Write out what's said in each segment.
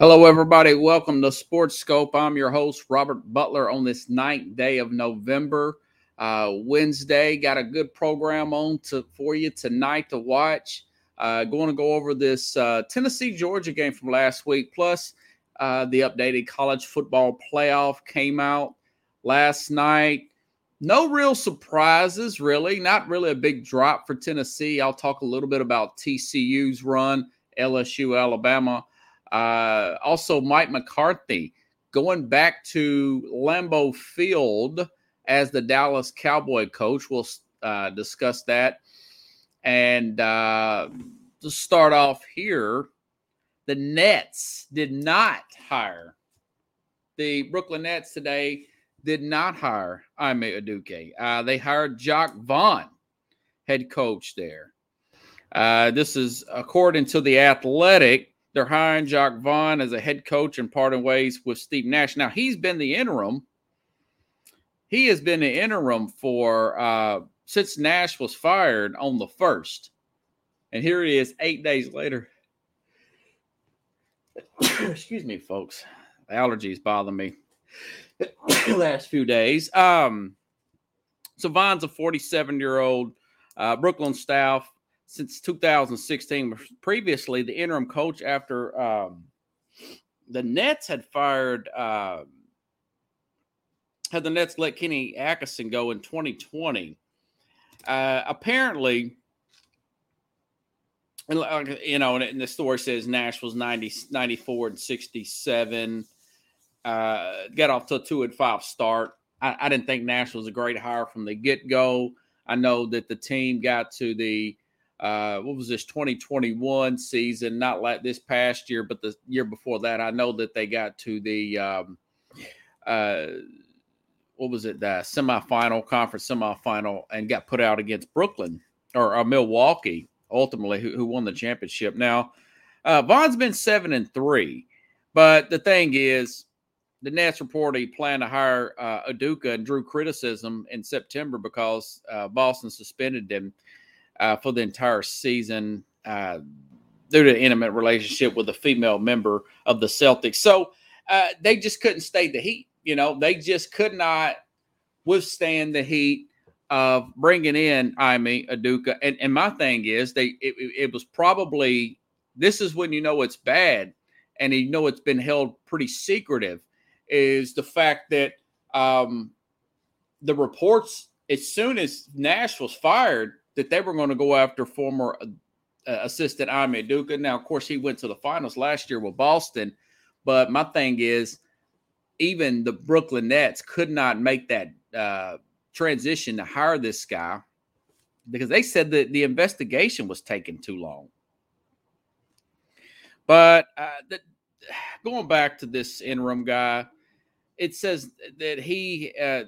Hello, everybody. Welcome to Sports Scope. I'm your host, Robert Butler, on this ninth day of November, uh, Wednesday. Got a good program on to, for you tonight to watch. Uh, going to go over this uh, Tennessee Georgia game from last week, plus uh, the updated college football playoff came out last night. No real surprises, really. Not really a big drop for Tennessee. I'll talk a little bit about TCU's run, LSU, Alabama. Uh, also, Mike McCarthy going back to Lambeau Field as the Dallas Cowboy coach. We'll uh, discuss that. And uh, to start off here, the Nets did not hire the Brooklyn Nets today. Did not hire Ime Udoka. Uh, they hired Jacque Vaughn, head coach there. Uh, this is according to the Athletic. They're hiring Jacque Vaughn as a head coach and parting ways with Steve Nash. Now, he's been the interim. He has been the interim for uh, since Nash was fired on the first. And here he is eight days later. Excuse me, folks. Allergies bother me last few days. Um, so Vaughn's a 47 year old uh, Brooklyn staff since 2016. Previously, the interim coach after um, the Nets had fired, uh, had the Nets let Kenny Atkinson go in 2020. Uh, apparently, you know, and the story says Nashville's 90, 94 and 67. Uh, got off to a two and five start. I, I didn't think Nashville was a great hire from the get go. I know that the team got to the uh, what was this 2021 season? Not like this past year, but the year before that. I know that they got to the um, uh, what was it? The semifinal, conference semifinal, and got put out against Brooklyn or uh, Milwaukee. Ultimately, who, who, won the championship? Now, uh, Vaughn's been seven and three, but the thing is, the Nets he planned to hire uh, Udoka and drew criticism in September because uh, Boston suspended him uh, for the entire season uh, due to intimate relationship with a female member of the Celtics. So uh, they just couldn't stay the heat. You know, they just could not withstand the heat of bringing in Ime Udoka. And, and my thing is, they it, it was probably this is when you know it's bad, and you know it's been held pretty secretive. Is the fact that um, the reports as soon as Nash was fired, that they were going to go after former uh, uh assistant Ime Udoka. Now, of course, he went to the finals last year with Boston, but my thing is, even the Brooklyn Nets could not make that uh, transition to hire this guy because they said that the investigation was taking too long. But uh, the, going back to this interim guy, it says that he uh,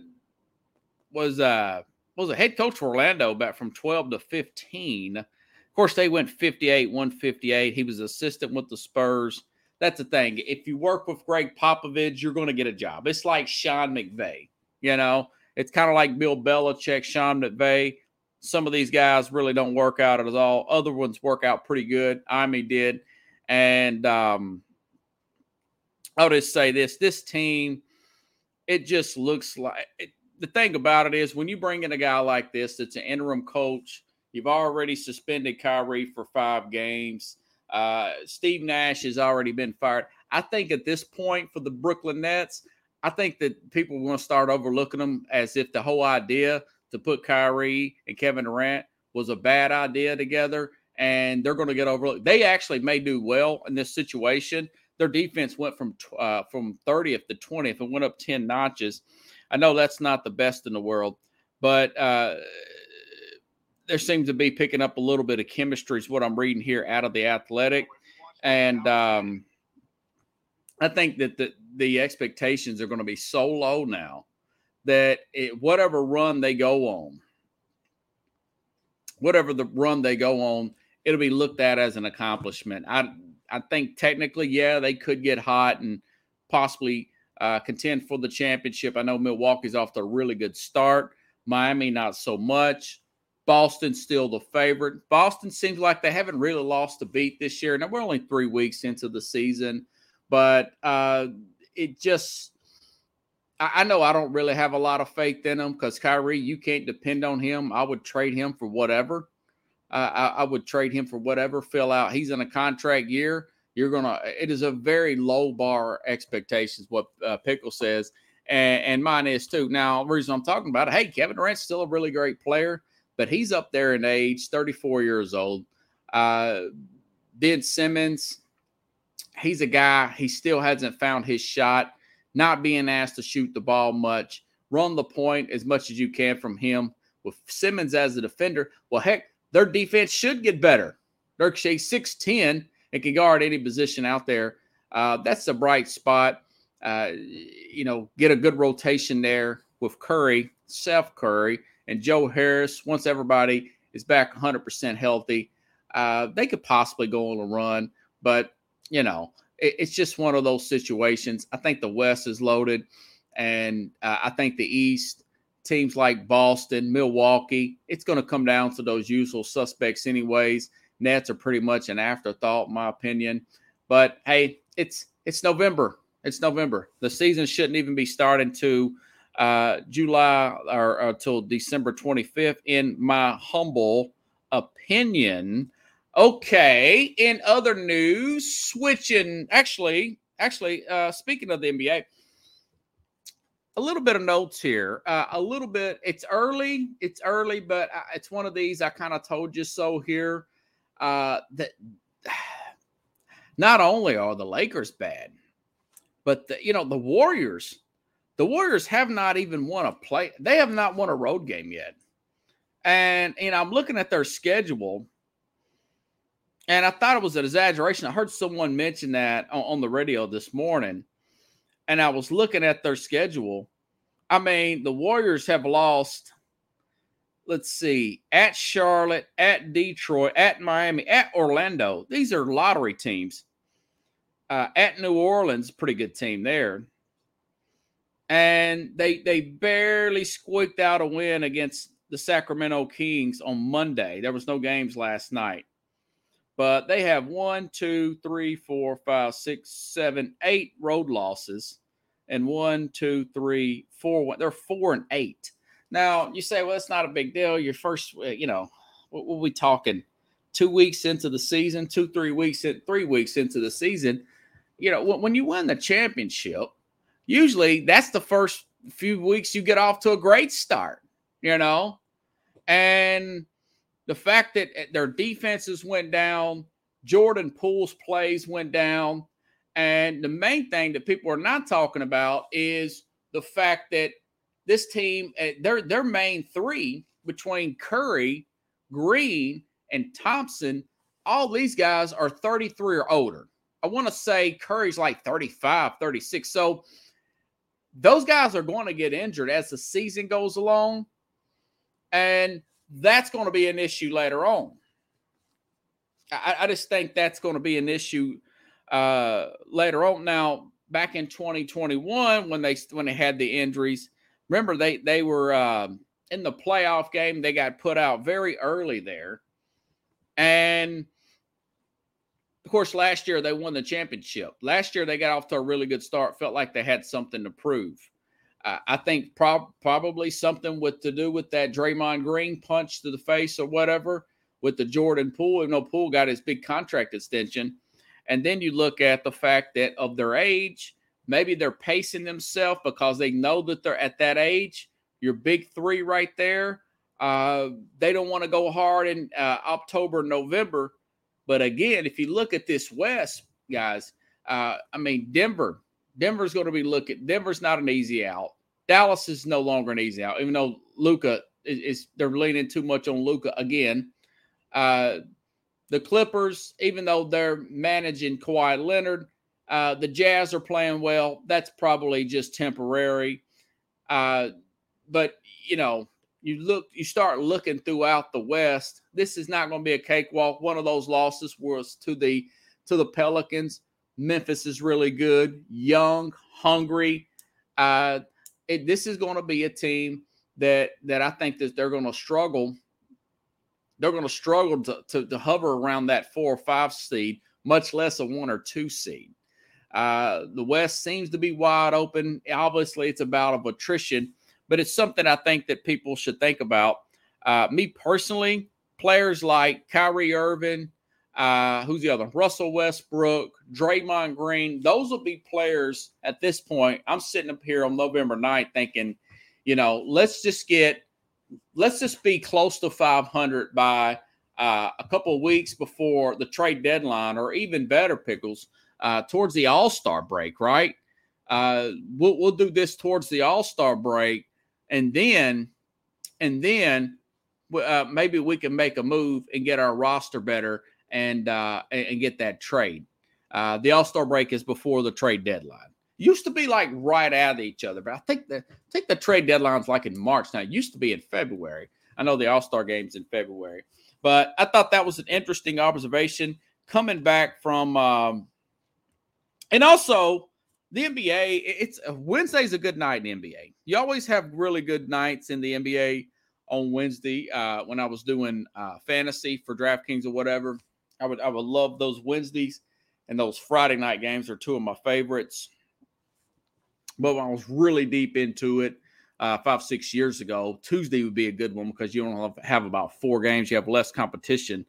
was uh, was a head coach for Orlando back from 12 to 15. Of course, they went 58, 158. He was assistant with the Spurs. That's the thing. If you work with Gregg Popovich, you're going to get a job. It's like Sean McVay. You know, it's kind of like Bill Belichick, Sean McVay. Some of these guys really don't work out at all. Other ones work out pretty good. Ime did. And um, I'll just say this this team, it just looks like it, the thing about it is when you bring in a guy like this that's an interim coach, you've already suspended Kyrie for five games. Uh, Steve Nash has already been fired. I think at this point for the Brooklyn Nets, I think that people want to start overlooking them as if the whole idea to put Kyrie and Kevin Durant was a bad idea together, and they're going to get overlooked. They actually may do well in this situation. Their defense went from uh, from 30th to 20th and went up 10 notches. I know that's not the best in the world, but uh, there seems to be picking up a little bit of chemistry, is what I'm reading here out of the athletic. And um, I think that the, the expectations are going to be so low now that it, whatever run they go on, whatever the run they go on, it'll be looked at as an accomplishment. I I think technically, yeah, they could get hot and possibly uh, contend for the championship. I know Milwaukee's off to a really good start. Miami, not so much. Boston still the favorite. Boston seems like they haven't really lost a beat this year. Now we're only three weeks into the season, but uh, it just. I, know I don't really have a lot of faith in him because Kyrie, you can't depend on him. I would trade him for whatever. Uh, I, I, would trade him for whatever. Fill out. He's in a contract year. You're gonna. It is a very low bar expectations. What uh, Pickle says, and, and, mine is too. Now, the reason I'm talking about it. Hey, Kevin Durant's still a really great player, but he's up there in age, 34 years old. Uh, Ben Simmons, he's a guy. He still hasn't found his shot. Not being asked to shoot the ball much, run the point as much as you can from him. With Simmons as a defender, well, heck, their defense should get better. Dirk Shea, 6'10 and can guard any position out there. Uh, that's a bright spot. Uh, you know, get a good rotation there with Curry, Seth Curry, and Joe Harris. Once everybody is back 100% healthy, uh, they could possibly go on a run. But, you know, it, it's just one of those situations. I think the West is loaded, and uh, I think the East teams like Boston, Milwaukee, it's going to come down to those usual suspects, anyways. Nets are pretty much an afterthought, in my opinion. But hey, it's it's November. It's November. The season shouldn't even be starting to uh, July or until December 25th, in my humble opinion. Okay. In other news, switching. Actually, actually, uh, speaking of the NBA, a little bit of notes here. Uh, a little bit. It's early. It's early, but it's one of these. I kind of told you so here. Uh, that not only are the Lakers bad, but the, you know the Warriors. The Warriors have not even won a play. They have not won a road game yet. And you know, I'm looking at their schedule, and I thought it was an exaggeration. I heard someone mention that on, on the radio this morning and I was looking at their schedule. I mean, the Warriors have lost, let's see, at Charlotte, at Detroit, at Miami, at Orlando. These are lottery teams. Uh, at New Orleans, pretty good team there. And they they barely squeaked out a win against the Sacramento Kings on Monday. There was no games last night. But they have one, two, three, four, five, six, seven, eight road losses and one, two, three, four. One. They're four and eight. Now you say, well, it's not a big deal. Your first, uh, you know, what were we talking? Two weeks into the season, two, three weeks, in, three weeks into the season. You know, when, when you win the championship, usually that's the first few weeks you get off to a great start. You know, and the fact that uh, their defenses went down, Jordan Poole's plays went down, and the main thing that people are not talking about is the fact that this team, eh, their their main three between Curry, Green, and Thompson, all these guys are 33 or older. I want to say Curry's like 35, 36. So those guys are going to get injured as the season goes along. And that's going to be an issue later on. I, I just think that's going to be an issue uh, later on. Now, back in 2021, when they when they had the injuries, remember they they were uh, in the playoff game. They got put out very early there, and of course, last year they won the championship. Last year they got off to a really good start. Felt like they had something to prove. Uh, I think prob- probably something with to do with that Draymond Green punch to the face or whatever with the Jordan Poole. You know, Poole got his big contract extension and then you look at the fact that of their age, maybe they're pacing themselves because they know that they're at that age. Your big three right there, uh, they don't want to go hard in uh, October, November. But again, if you look at this West, guys, uh, I mean, Denver, Denver's going to be looking. Denver's not an easy out. Dallas is no longer an easy out, even though Luka is, is they're leaning too much on Luka again. Uh, the Clippers, even though they're managing Kawhi Leonard, uh, the Jazz are playing well. That's probably just temporary. Uh, but you know, you look, you start looking throughout the West. This is not going to be a cakewalk. One of those losses was to the to the Pelicans. Memphis is really good, young, hungry. Uh, it, this is going to be a team that that I think that they're going to struggle they're going to struggle to, to, to hover around that four or five seed, much less a one or two seed. Uh, the West seems to be wide open. Obviously, it's about of attrition, but it's something I think that people should think about. Uh, me personally, players like Kyrie Irving, uh, who's the other? Russell Westbrook, Draymond Green. Those will be players at this point. I'm sitting up here on November 9th thinking, you know, let's just get, let's just be close to 500 by uh, a couple of weeks before the trade deadline, or even better, Pickles, uh, towards the All Star break, right? Uh, we'll, we'll do this towards the All Star break, and then, and then uh, maybe we can make a move and get our roster better and uh, and get that trade. Uh, the All Star break is before the trade deadline. Used to be like right at each other, but I think the I think the trade deadline's like in March now. It used to be in February. I know the All Star game's in February, but I thought that was an interesting observation coming back from, um, and also the NBA. It's Wednesday's a good night in the NBA. You always have really good nights in the NBA on Wednesday uh, when I was doing uh, fantasy for DraftKings or whatever. I would I would love those Wednesdays and those Friday night games are two of my favorites. But when I was really deep into it uh, five six years ago, Tuesday would be a good one because you don't have about four games. You have less competition.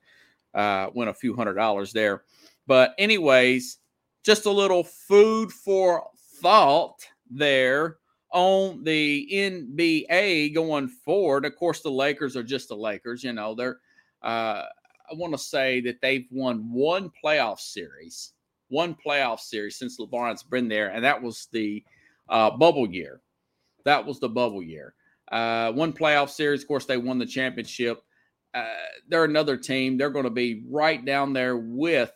Uh, win a few hundred dollars there. But anyways, just a little food for thought there on the NBA going forward. Of course, the Lakers are just the Lakers. You know, they're, uh, I want to say that they've won one playoff series, one playoff series since LeBron's been there, and that was the uh, bubble year. That was the bubble year. Uh, one playoff series. Of course, they won the championship. Uh, they're another team. They're going to be right down there with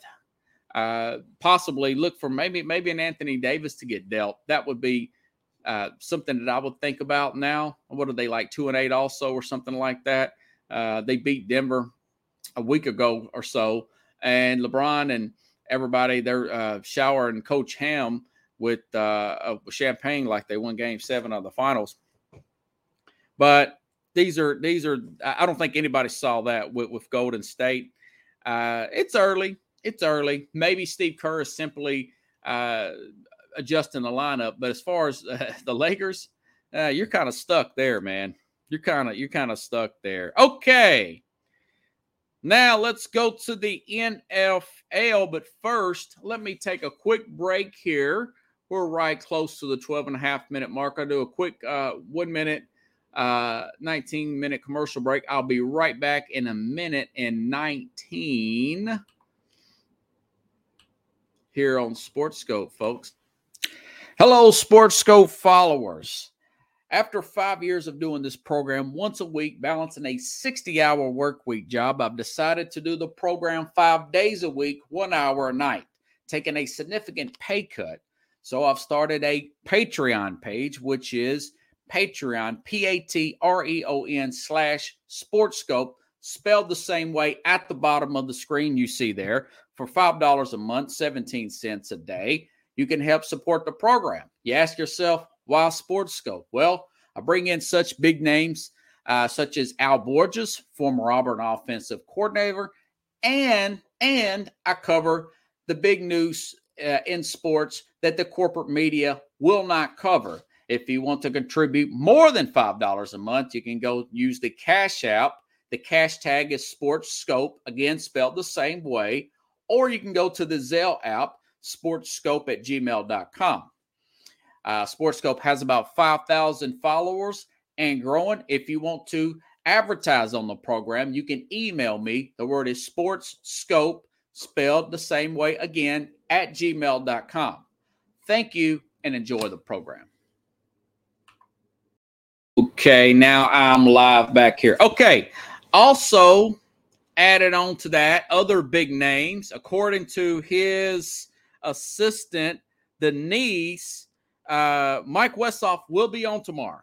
uh, possibly look for maybe maybe an Anthony Davis to get dealt. That would be uh, something that I would think about now. What are they like two and eight also or something like that? Uh, they beat Denver a week ago or so, and LeBron and everybody they're uh, showering Coach Ham with uh, champagne like they won Game Seven of the finals. But these are these are I don't think anybody saw that with, with Golden State. Uh, it's early. It's early. Maybe Steve Kerr is simply uh, adjusting the lineup. But as far as uh, the Lakers, uh, you're kind of stuck there, man. You're kind of you're kind of stuck there. Okay. Now let's go to the NFL. But first, let me take a quick break here. We're right close to the 12 and a half minute mark. I'll do a quick uh, one minute, uh, 19 minute commercial break. I'll be right back in a minute and 19 here on Sports Scope, folks. Hello, Sports Scope followers. After five years of doing this program once a week, balancing a 60 hour work week job, I've decided to do the program five days a week, one hour a night, taking a significant pay cut. So I've started a Patreon page, which is Patreon, P A T R E O N slash Sportscope, spelled the same way at the bottom of the screen you see there for $5 a month, 17 cents a day you can help support the program. You ask yourself, why Sports Scope? Well, I bring in such big names uh, such as Al Borges, former Auburn offensive coordinator, and and I cover the big news uh, in sports that the corporate media will not cover. If you want to contribute more than $5 a month, you can go use the Cash App. The cash tag is Sports Scope, again, spelled the same way. Or you can go to the Zelle app sportscope at gmail.com. Uh, Sportscope has about 5,000 followers and growing. If you want to advertise on the program, you can email me. The word is sportscope, spelled the same way again, at gmail.com. Thank you and enjoy the program. Okay, now I'm live back here. Okay, also added on to that, other big names, according to his assistant, Denise, uh, Mike Westhoff will be on tomorrow.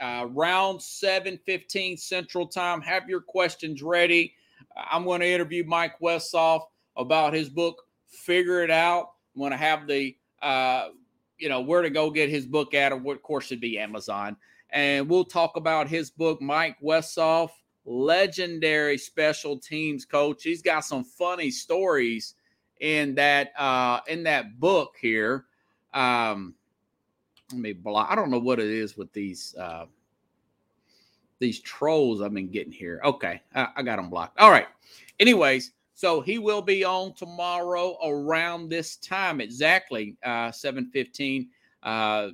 Uh, round 7:15 Central Time. Have your questions ready. I'm going to interview Mike Westhoff about his book. Figure it out. I'm going to have the, uh, you know, where to go get his book at, or what course should be Amazon. And we'll talk about his book, Mike Westhoff, legendary special teams coach. He's got some funny stories in that uh, in that book here. Um, let me block. I don't know what it is with these uh, these trolls I've been getting here. Okay, I, I got them blocked. All right. Anyways, so he will be on tomorrow around this time exactly, uh, seven fifteen. Uh,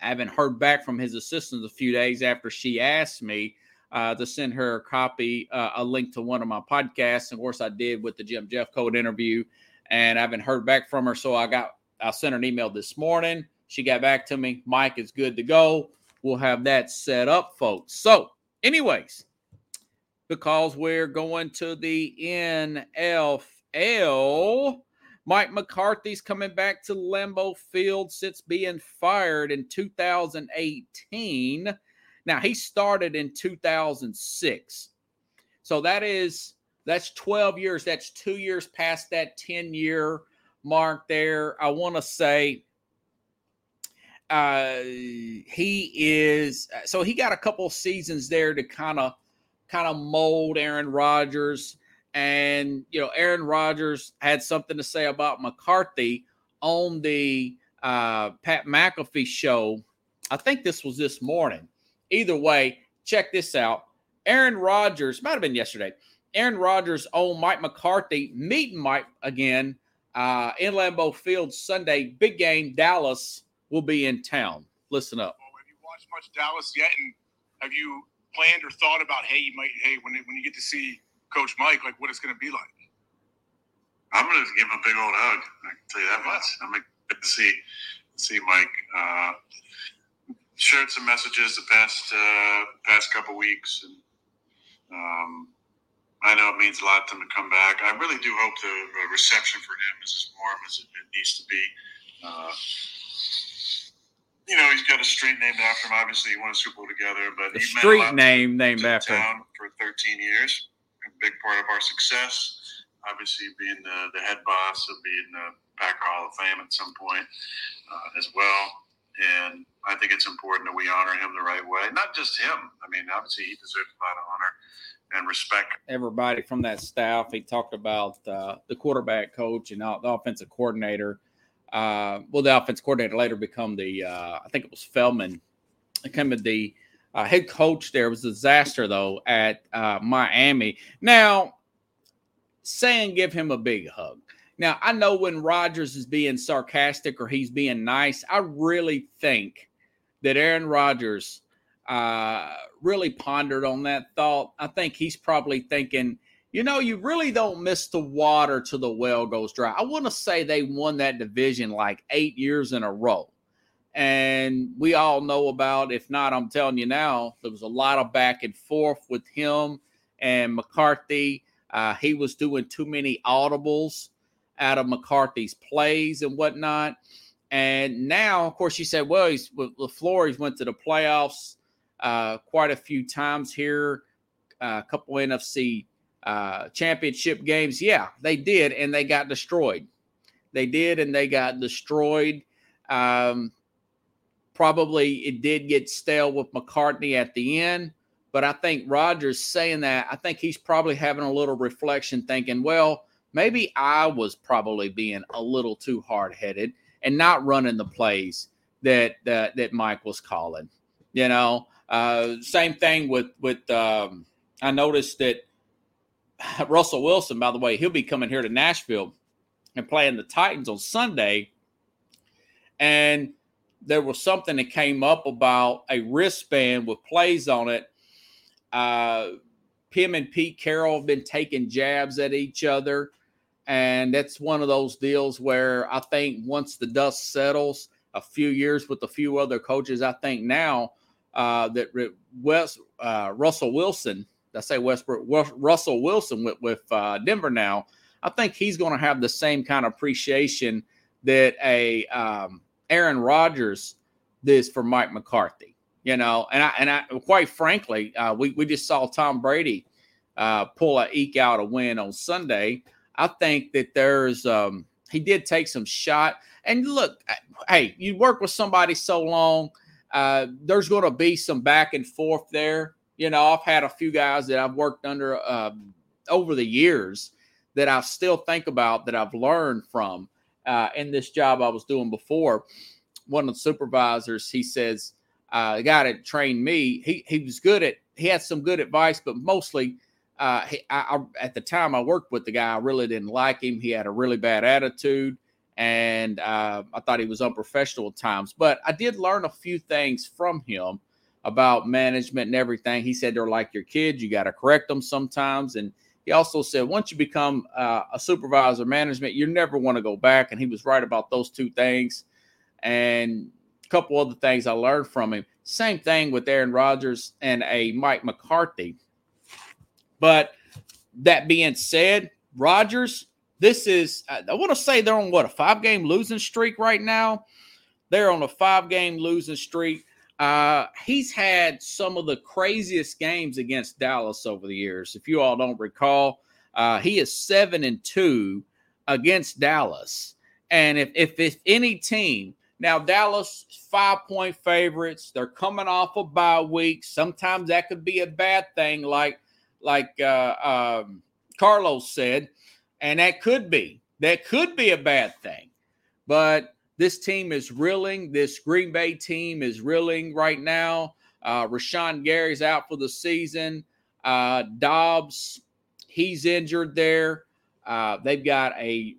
I haven't heard back from his assistant a few days after she asked me uh, to send her a copy, uh, a link to one of my podcasts. Of course, I did with the Jim Jeffcoat interview, and I haven't heard back from her. So I got, I sent her an email this morning. She got back to me. Mike is good to go. We'll have that set up, folks. So, anyways, because we're going to the NFL, Mike McCarthy's coming back to Lambeau Field since being fired in 2018. Now, he started in 2006. So that is that's 12 years. That's 2 years past that 10 year mark there. I want to say uh he is so he got a couple seasons there to kind of kind of mold Aaron Rodgers and, you know, Aaron Rodgers had something to say about McCarthy on the uh, Pat McAfee show. I think this was this morning. Either way, check this out. Aaron Rodgers, might have been yesterday. Aaron Rodgers on Mike McCarthy meeting Mike again uh, in Lambeau Field Sunday. Big game. Dallas will be in town. Listen up. Well, have you watched much Dallas yet? And have you planned or thought about, hey, you might, hey, when when you get to see Coach Mike, like what it's going to be like. I'm going to give him a big old hug. I can tell you that much. I'm going to see see Mike. Uh, shared some messages the past uh, past couple weeks, and um, I know it means a lot to him to come back. I really do hope the reception for him is as warm as it, needs to be. Uh, you know, he's got a street named after him. Obviously, he won a Super Bowl together, but the street name named after him for 13 years A big part of our success. Obviously, being the, the head boss of being the Packer Hall of Fame at some point uh, as well. And I think it's important that we honor him the right way. Not just him. I mean, obviously, he deserves a lot of honor and respect. Everybody from that staff. He talked about uh, the quarterback coach and the offensive coordinator. Uh, well, the offensive coordinator later become the, uh, I think it was Feldman, became the uh, head coach there was a disaster though at uh, Miami. Now, saying give him a big hug. Now, I know when Rodgers is being sarcastic or he's being nice, I really think that Aaron Rodgers uh, really pondered on that thought. I think he's probably thinking, you know, you really don't miss the water till the well goes dry. I want to say they won that division like eight years in a row. And we all know about, if not, I'm telling you now, there was a lot of back and forth with him and McCarthy. Uh, he was doing too many audibles out of McCarthy's plays and whatnot. And now, of course, you said, well, he's with LaFleur, he's went to the playoffs uh, quite a few times here, uh, a couple NFC uh, championship games. Yeah, they did, and they got destroyed. They did, and they got destroyed. Um, Probably it did get stale with McCarthy at the end, but I think Rodgers saying that, I think he's probably having a little reflection, thinking, well, maybe I was probably being a little too hard headed and not running the plays that that, that Mike was calling. You know, uh, same thing with with um, I noticed that Russell Wilson, by the way, he'll be coming here to Nashville and playing the Titans on Sunday. And there was something that came up about a wristband with plays on it. Uh, Pim and Pete Carroll have been taking jabs at each other. And that's one of those deals where I think once the dust settles, a few years with a few other coaches, I think now uh, that West uh, Russell Wilson, I say Westbrook, Russell Wilson with, with uh, Denver now, I think he's going to have the same kind of appreciation that a um, Aaron Rodgers this for Mike McCarthy. You know, and I and I quite frankly, uh, we we just saw Tom Brady uh, pull a eke out a win on Sunday. I think that there's um, he did take some shot. And look, uh, hey, you work with somebody so long, uh, there's going to be some back and forth there. You know, I've had a few guys that I've worked under uh, over the years that I still think about that I've learned from uh, in this job I was doing before. One of the supervisors, he says, uh, the guy that trained me, he he was good at he had some good advice, but mostly uh, he, I, I, at the time I worked with the guy, I really didn't like him. He had a really bad attitude, and uh, I thought he was unprofessional at times. But I did learn a few things from him about management and everything. He said they're like your kids; you got to correct them sometimes. And he also said once you become uh, a supervisor management, you never want to go back. And he was right about those two things. And a couple other things I learned from him. Same thing with Aaron Rodgers and a Mike McCarthy. But that being said, Rodgers, this is, I want to say they're on what, a five game losing streak right now? They're on a five game losing streak. Uh, he's had some of the craziest games against Dallas over the years. If you all don't recall, uh, he is seven and two against Dallas. And if, if, if any team now, Dallas, five point favorites. They're coming off a bye week. Sometimes that could be a bad thing, like like uh, um, Carlos said, and that could be that could be a bad thing. But this team is reeling. This Green Bay team is reeling right now. Uh, Rashan Gary's out for the season. Uh, Doubs, he's injured there. Uh, they've got a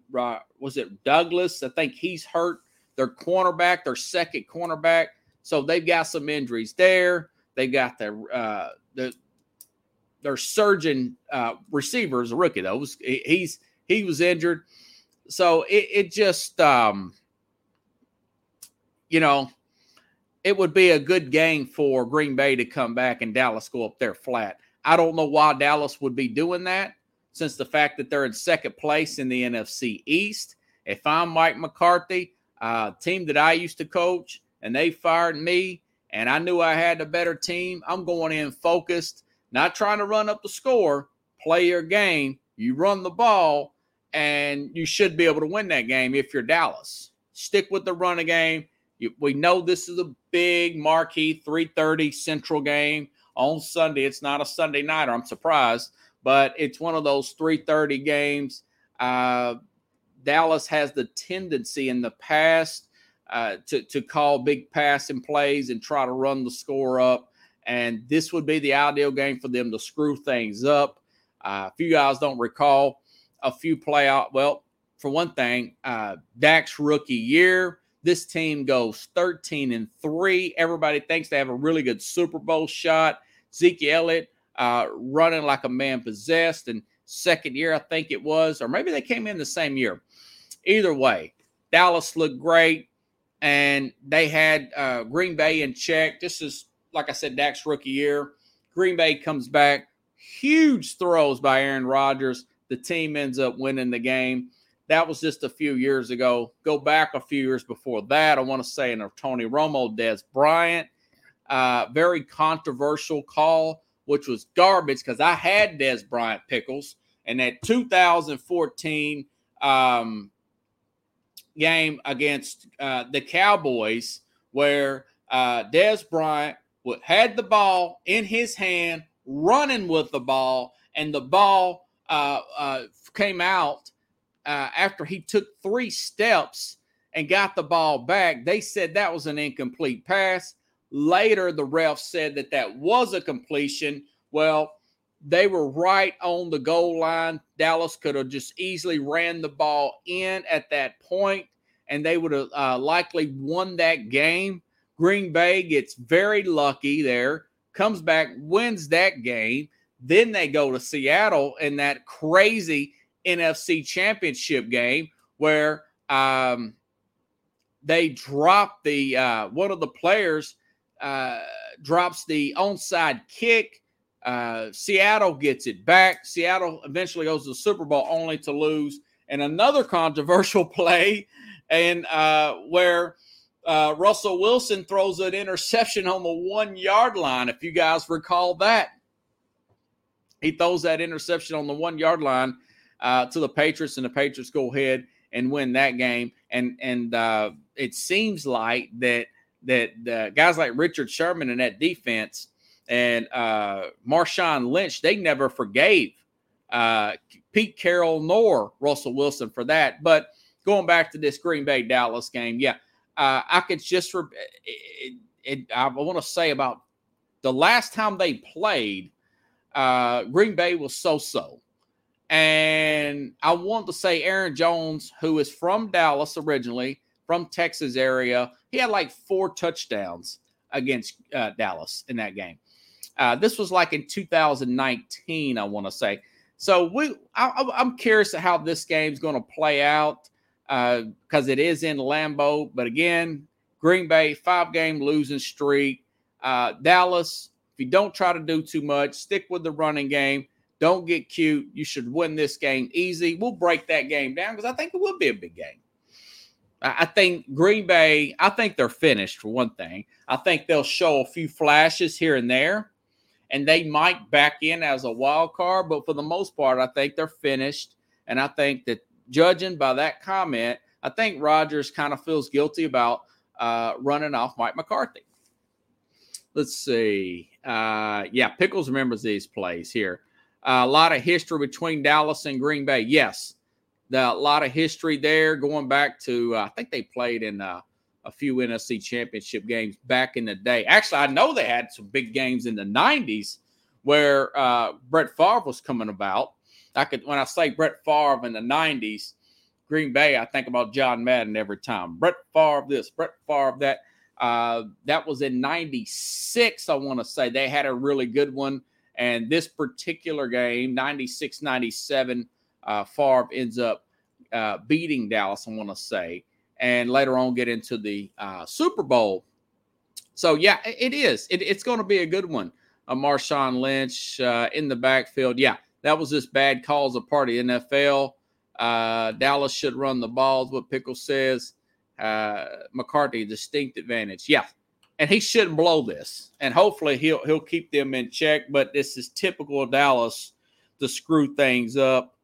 was it Douglas? I think he's hurt their cornerback, their second cornerback. So they've got some injuries there. They've got their uh, the their surgeon uh, receiver is a rookie though. Was, he's he was injured, so it, it just um, you know it would be a good game for Green Bay to come back and Dallas go up there flat. I don't know why Dallas would be doing that since the fact that they're in second place in the NFC East. If I'm Mike McCarthy, uh, team that I used to coach, and they fired me, and I knew I had a better team. I'm going in focused, not trying to run up the score. Play your game. You run the ball, and you should be able to win that game if you're Dallas. Stick with the running game. You, we know this is a big marquee 3:30 Central game on Sunday. It's not a Sunday nighter. I'm surprised, but it's one of those 3:30 games. Uh, Dallas has the tendency in the past uh, to, to call big passing plays and try to run the score up. And this would be the ideal game for them to screw things up. Uh, if you guys don't recall, a few playoff, well, for one thing, uh, Dak's rookie year, this team goes 13 and 3. Everybody thinks they have a really good Super Bowl shot. Zeke Elliott uh, running like a man possessed. And second year, I think it was, or maybe they came in the same year. Either way, Dallas looked great, and they had uh, Green Bay in check. This is, like I said, Dak's rookie year. Green Bay comes back, huge throws by Aaron Rodgers. The team ends up winning the game. That was just a few years ago. Go back a few years before that. I want to say in a Tony Romo, Dez Bryant, uh, very controversial call, which was garbage because I had Dez Bryant pickles. And that 2014 um, game against uh, the Cowboys where uh, Dez Bryant had the ball in his hand, running with the ball, and the ball uh, uh, came out uh, after he took three steps and got the ball back. They said that was an incomplete pass. Later, the ref said that that was a completion. Well, they were right on the goal line. Dallas could have just easily ran the ball in at that point, and they would have uh, likely won that game. Green Bay gets very lucky there, comes back, wins that game. Then they go to Seattle in that crazy NFC championship game where um, they drop the uh, one of the players uh, drops the onside kick uh, Seattle gets it back. Seattle eventually goes to the Super Bowl only to lose. And another controversial play, and uh, where uh, Russell Wilson throws an interception on the one yard line. If you guys recall that, he throws that interception on the one yard line uh, to the Patriots, and the Patriots go ahead and win that game. And and uh, it seems like that that guys like Richard Sherman and that defense and uh, Marshawn Lynch, they never forgave uh, Pete Carroll nor Russell Wilson for that. But going back to this Green Bay Dallas game, yeah, uh, I could just re- it, it, I want to say about the last time they played, uh, Green Bay was so so. And I want to say Aaron Jones, who is from Dallas originally, from Texas area, he had like four touchdowns against uh, Dallas in that game. Uh, this was like in 2019, I want to say. So we, I, am curious how this game's going to play out because uh, it is in Lambeau. But again, Green Bay five game losing streak. Uh, Dallas, if you don't try to do too much, stick with the running game. Don't get cute. You should win this game easy. We'll break that game down because I think it will be a big game. I think Green Bay, I think they're finished for one thing. I think they'll show a few flashes here and there, and they might back in as a wild card, but for the most part, I think they're finished. And I think that judging by that comment, I think Rodgers kind of feels guilty about uh, running off Mike McCarthy. Let's see. Uh, yeah, Pickles remembers these plays here. Uh, a lot of history between Dallas and Green Bay. Yes, a lot of history there going back to, uh, I think they played in uh, a few NFC championship games back in the day. Actually, I know they had some big games in the 90s where uh, Brett Favre was coming about. I could, when I say Brett Favre in the 90s, Green Bay, I think about John Madden every time. Brett Favre this, Brett Favre that. Uh, that was in 96, I want to say. They had a really good one. And this particular game, 96 97, uh, Favre ends up uh, beating Dallas, I want to say, and later on get into the uh, Super Bowl. So, yeah, it is. It, it's going to be a good one. Uh, Marshawn Lynch uh, in the backfield. Yeah, that was just bad calls of party NFL. Uh, Dallas should run the balls, what Pickle says. Uh, McCarthy, distinct advantage. Yeah, and he shouldn't blow this. And hopefully he'll he'll keep them in check. But this is typical of Dallas to screw things up.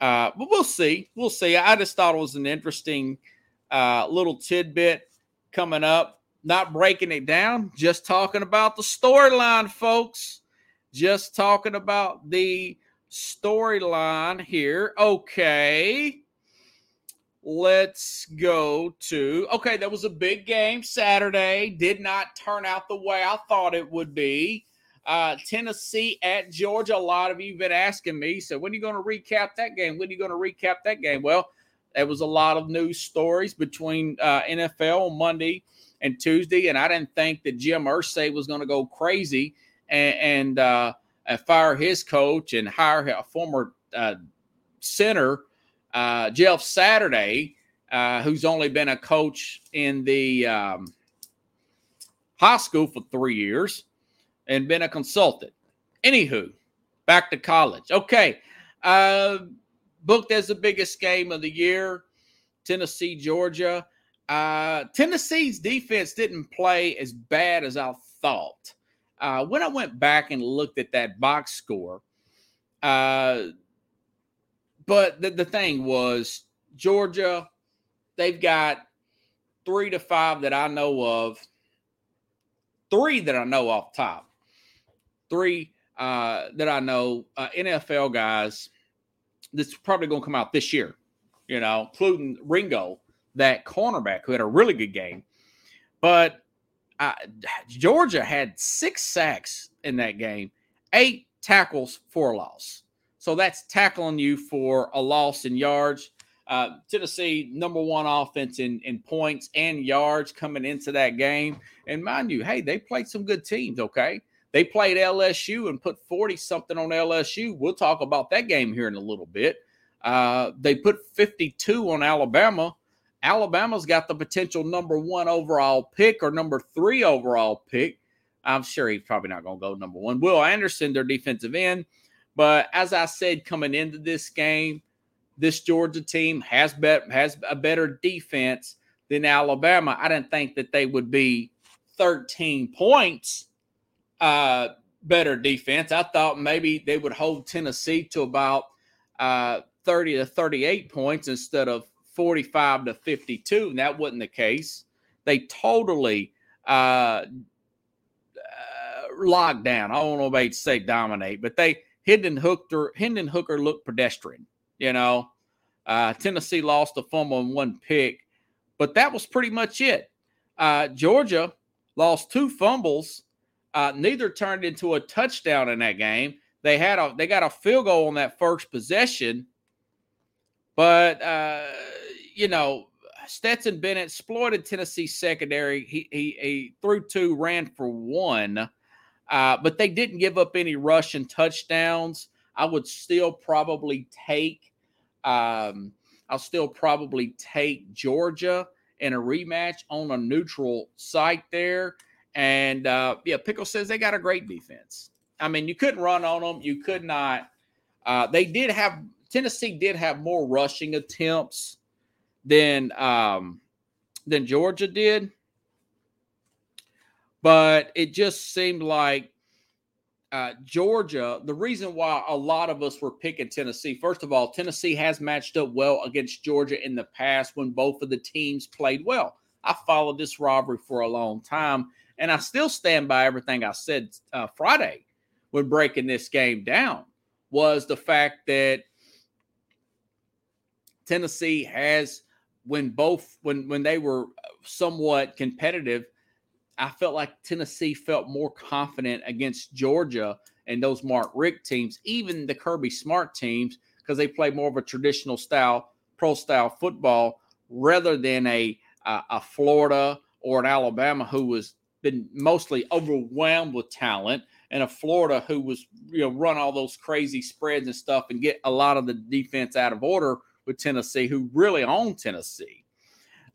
Uh, but we'll see. We'll see. I just thought it was an interesting uh, little tidbit coming up. Not breaking it down, just talking about the storyline, folks. Just talking about the storyline here. Okay. Let's go to. Okay, that was a big game Saturday. Did not turn out the way I thought it would be. Uh, Tennessee at Georgia. A lot of you have been asking me, so when are you going to recap that game? When are you going to recap that game? Well, there was a lot of news stories between uh, NFL on Monday and Tuesday, and I didn't think that Jim Irsay was going to go crazy and, and uh, fire his coach and hire a former uh, center, uh, Jeff Saturday, uh, who's only been a coach in the um, high school for three years and been a consultant. Anywho, back to college. Okay. Uh, booked as the biggest game of the year Tennessee, Georgia. Uh, Tennessee's defense didn't play as bad as I thought. Uh, when I went back and looked at that box score, uh, but the, the thing was, Georgia, they've got three to five that I know of, three that I know off top three uh, that I know, uh, NFL guys, that's probably going to come out this year, you know, including Ringo, that cornerback who had a really good game. But Georgia had six sacks in that game, eight tackles for a loss. So that's tackling you for a loss in yards. Uh, Tennessee, number one offense in, in points and yards coming into that game. And mind you, hey, they played some good teams, okay? They played LSU and put 40 something on LSU. We'll talk about that game here in a little bit. Uh, they put 52 on Alabama. Alabama's got the potential number one overall pick or number three overall pick. I'm sure he's probably not going to go number one. Will Anderson, their defensive end. But as I said, coming into this game, this Georgia team has bet has a better defense than Alabama. I didn't think that they would be 13 points uh, better defense. I thought maybe they would hold Tennessee to about uh, 30 to 38 points instead of 45 to 52. And that wasn't the case. They totally uh, uh, locked down. I don't know if they'd say dominate, but they Hendon Hooker, Hendon Hooker looked pedestrian. You know, uh, Tennessee lost a fumble and one pick, but that was pretty much it. Uh, Georgia lost two fumbles. Uh, neither turned into a touchdown in that game. They had a they got a field goal on that first possession, but uh, you know Stetson Bennett exploited Tennessee secondary. He, he, he threw two, ran for one, uh, but they didn't give up any rushing touchdowns. I would still probably take, um, I'll still probably take Georgia in a rematch on a neutral site there. And uh, yeah, Pickle says they got a great defense. I mean, you couldn't run on them. You could not. Uh, they did have Tennessee did have more rushing attempts than um, than Georgia did. But it just seemed like uh, Georgia, the reason why a lot of us were picking Tennessee, first of all, Tennessee has matched up well against Georgia in the past when both of the teams played well. I followed this rivalry for a long time, and I still stand by everything I said uh, Friday when breaking this game down. Was the fact that Tennessee has when both when when they were uh, somewhat competitive, I felt like Tennessee felt more confident against Georgia and those Mark Richt teams, even the Kirby Smart teams, because they play more of a traditional style, pro style football rather than a a, a Florida or an Alabama who was been mostly overwhelmed with talent and a Florida who was you know run all those crazy spreads and stuff and get a lot of the defense out of order with Tennessee, who really own Tennessee.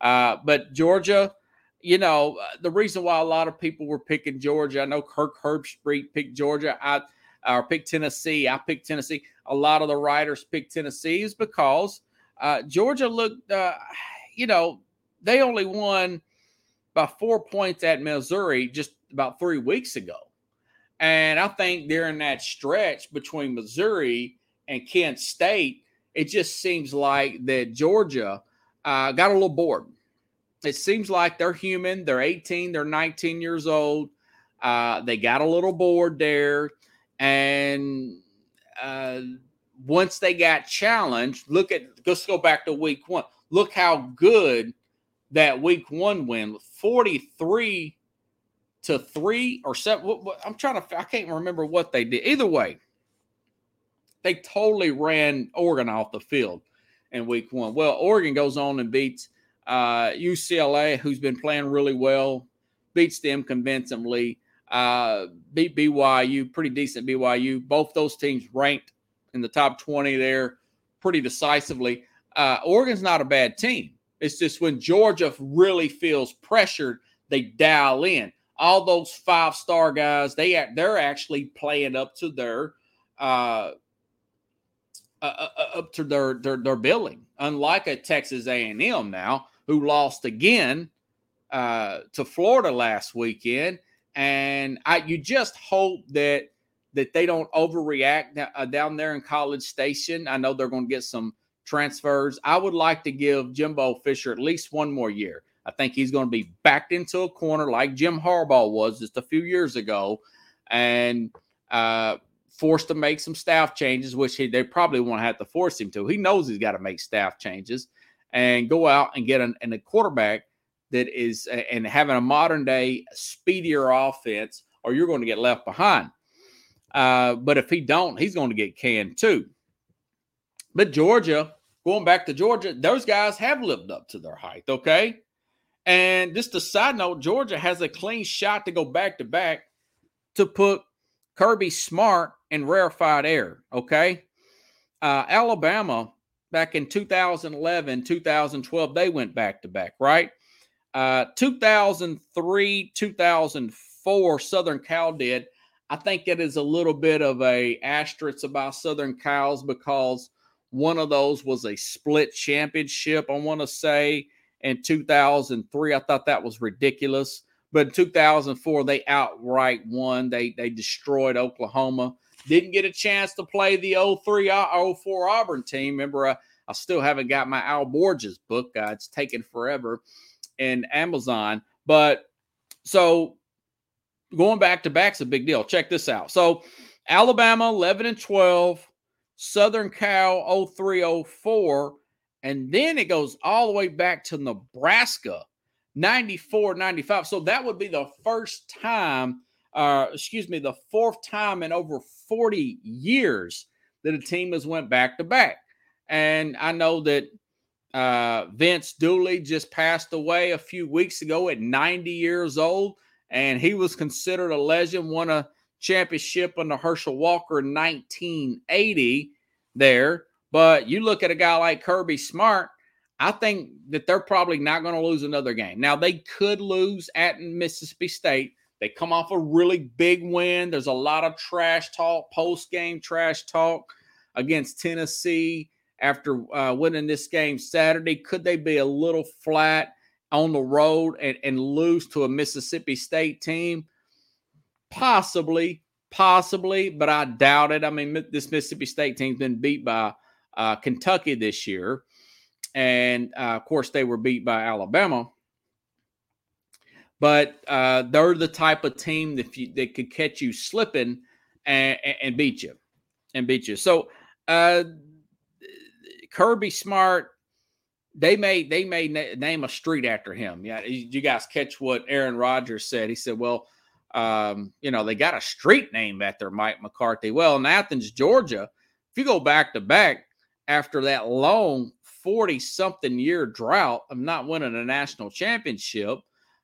Uh, but Georgia, you know, uh, the reason why a lot of people were picking Georgia, I know Kirk Herbstreit picked Georgia, I or picked Tennessee. I picked Tennessee. A lot of the writers picked Tennessee is because uh, Georgia looked, uh, you know, they only won by four points at Missouri just about three weeks ago. And I think during that stretch between Missouri and Kent State, it just seems like that Georgia uh, got a little bored. It seems like they're human. They're 18, they're 19 years old. Uh, they got a little bored there. And uh, once they got challenged, look at, let's go back to week one. Look how good that week one win 43 to three or seven. I'm trying to, I can't remember what they did. Either way, they totally ran Oregon off the field in week one. Well, Oregon goes on and beats uh, UCLA, who's been playing really well, beats them convincingly. Uh, beat BYU, pretty decent BYU. Both those teams ranked in the top 20 there pretty decisively. Uh, Oregon's not a bad team. It's just when Georgia really feels pressured, they dial in. All those five star guys, they they're actually playing up to their uh, uh, uh, uh, up to their, their their billing. Unlike a Texas A&M now, who lost again uh, to Florida last weekend, and I you just hope that that they don't overreact uh, down there in College Station. I know they're going to get some transfers. I would like to give Jimbo Fisher at least one more year. I think he's going to be backed into a corner like Jim Harbaugh was just a few years ago, and uh, forced to make some staff changes, which he, they probably won't have to force him to. He knows he's got to make staff changes and go out and get an, an, a quarterback that is and having a modern day speedier offense, or you're going to get left behind. Uh, but if he don't, he's going to get canned too. But Georgia, going back to Georgia, those guys have lived up to their height. Okay. And just a side note, Georgia has a clean shot to go back to back to put Kirby Smart and rarefied air. Okay. Uh, Alabama back in 2011, 2012, they went back to back, right? Uh, 2003, 2004, Southern Cal did. I think it is a little bit of a asterisk about Southern Cal's because one of those was a split championship. I want to say in 2003. I thought that was ridiculous. But in 2004, they outright won. They they destroyed Oklahoma. Didn't get a chance to play the 03 uh, 04 Auburn team. Remember, uh, I still haven't got my Al Borges book. Uh, it's taken forever in Amazon. But so going back to back's a big deal. Check this out. So Alabama 11 and 12, Southern Cal 0304, and then it goes all the way back to Nebraska 94 95. So that would be the first time, uh, excuse me, the fourth time in over 40 years that a team has went back to back. And I know that uh, Vince Dooley just passed away a few weeks ago at 90 years old, and he was considered a legend, won a championship under Herschel Walker in 1980 there. But you look at a guy like Kirby Smart, I think that they're probably not going to lose another game. Now, they could lose at Mississippi State. They come off a really big win. There's a lot of trash talk, post game trash talk against Tennessee after uh, winning this game Saturday. Could they be a little flat on the road and, and lose to a Mississippi State team? Possibly, possibly, but I doubt it. I mean, this Mississippi State team's been beat by uh, Kentucky this year. And uh, of course, they were beat by Alabama. But uh, they're the type of team that, you, that could catch you slipping and, and beat you and beat you. So, uh, Kirby Smart, they may they may na- name a street after him. Yeah, you guys catch what Aaron Rodgers said? He said, "Well, um, you know, they got a street name after Mike McCarthy." Well, in Athens, Georgia, if you go back to back after that long forty something year drought of not winning a national championship.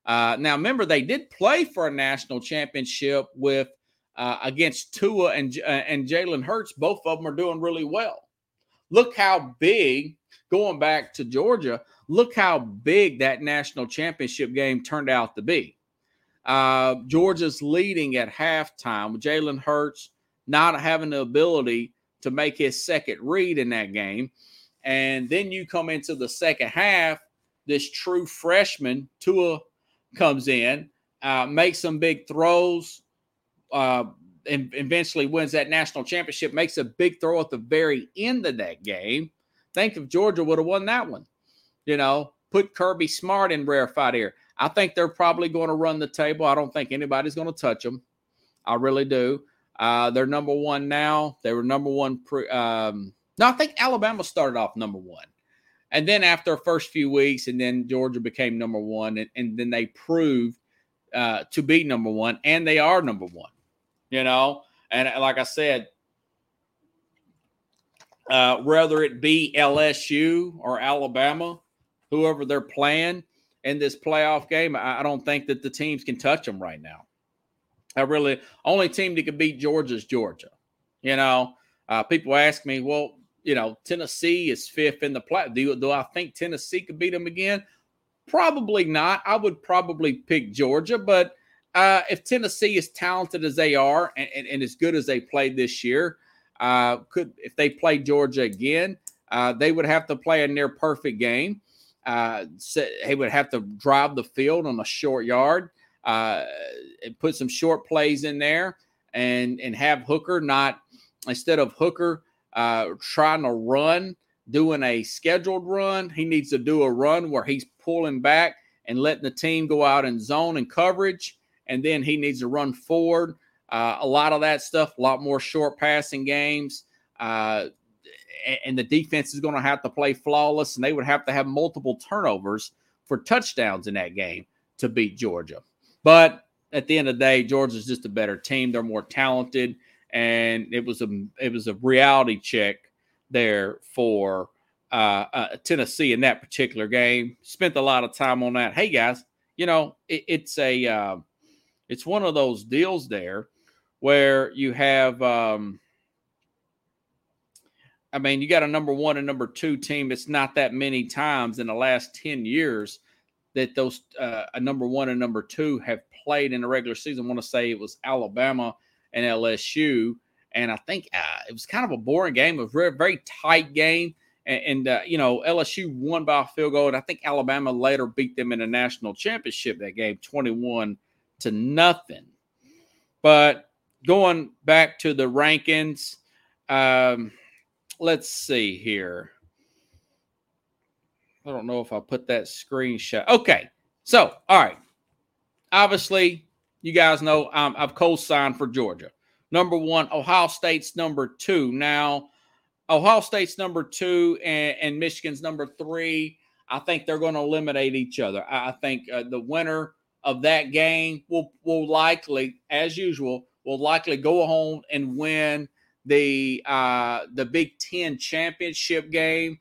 Uh, now, remember, they did play for a national championship with uh, against Tua and uh, and Jalen Hurts. Both of them are doing really well. Look how big, going back to Georgia, look how big that national championship game turned out to be. Uh, Georgia's leading at halftime with Jalen Hurts not having the ability to make his second read in that game. And then you come into the second half, this true freshman, Tua, comes in, uh, makes some big throws, uh, and eventually wins that national championship, makes a big throw at the very end of that game. Think if Georgia would have won that one. You know, put Kirby Smart in rarefied air. I think they're probably going to run the table. I don't think anybody's going to touch them. I really do. Uh, they're number one now. They were number one. Pre, um, no, I think Alabama started off number one. And then after the first few weeks, and then Georgia became number one, and, and then they proved uh, to be number one, and they are number one you know. And uh, like I said, uh, whether it be LSU or Alabama, whoever they're playing in this playoff game, I, I don't think that the teams can touch them right now. I really only team that could beat Georgia is Georgia. You know, uh, people ask me, well, you know, Tennessee is fifth in the play. Do, do I think Tennessee could beat them again? Probably not. I would probably pick Georgia, but uh, if Tennessee is talented as they are and, and, and, as good as they played this year, uh, could if they play Georgia again, uh, they would have to play a near perfect game. Uh, so they would have to drive the field on a short yard uh, and put some short plays in there, and and have Hooker not instead of Hooker uh, trying to run, doing a scheduled run. He needs to do a run where he's pulling back and letting the team go out in zone and coverage and then he needs to run forward. Uh, a lot of that stuff, a lot more short passing games. Uh, and the defense is going to have to play flawless, and they would have to have multiple turnovers for touchdowns in that game to beat Georgia. But at the end of the day, Georgia's just a better team. They're more talented, and it was a it was a reality check there for uh, uh, Tennessee in that particular game. Spent a lot of time on that. Hey guys, you know it, it's a uh, it's one of those deals there where you have um, I mean, you got a number one and number two team. It's not that many times in the last 10 years that those uh, a number one and number two have played in the regular season. I want to say it was Alabama and LSU. And I think uh, it was kind of a boring game, a very, very tight game. And, and uh, you know, LSU won by a field goal. And I think Alabama later beat them in the national championship that game, 21 to nothing. But going back to the rankings, um, let's see here. I don't know if I put that screenshot. Okay. So, all right. Obviously, you guys know um, I've co signed for Georgia. number one. Ohio State's number two. Now, Ohio State's number two and, and Michigan's number three. I think they're going to eliminate each other. I, I think uh, the winner of that game will will likely, as usual, will likely go home and win the uh, the Big Ten championship game.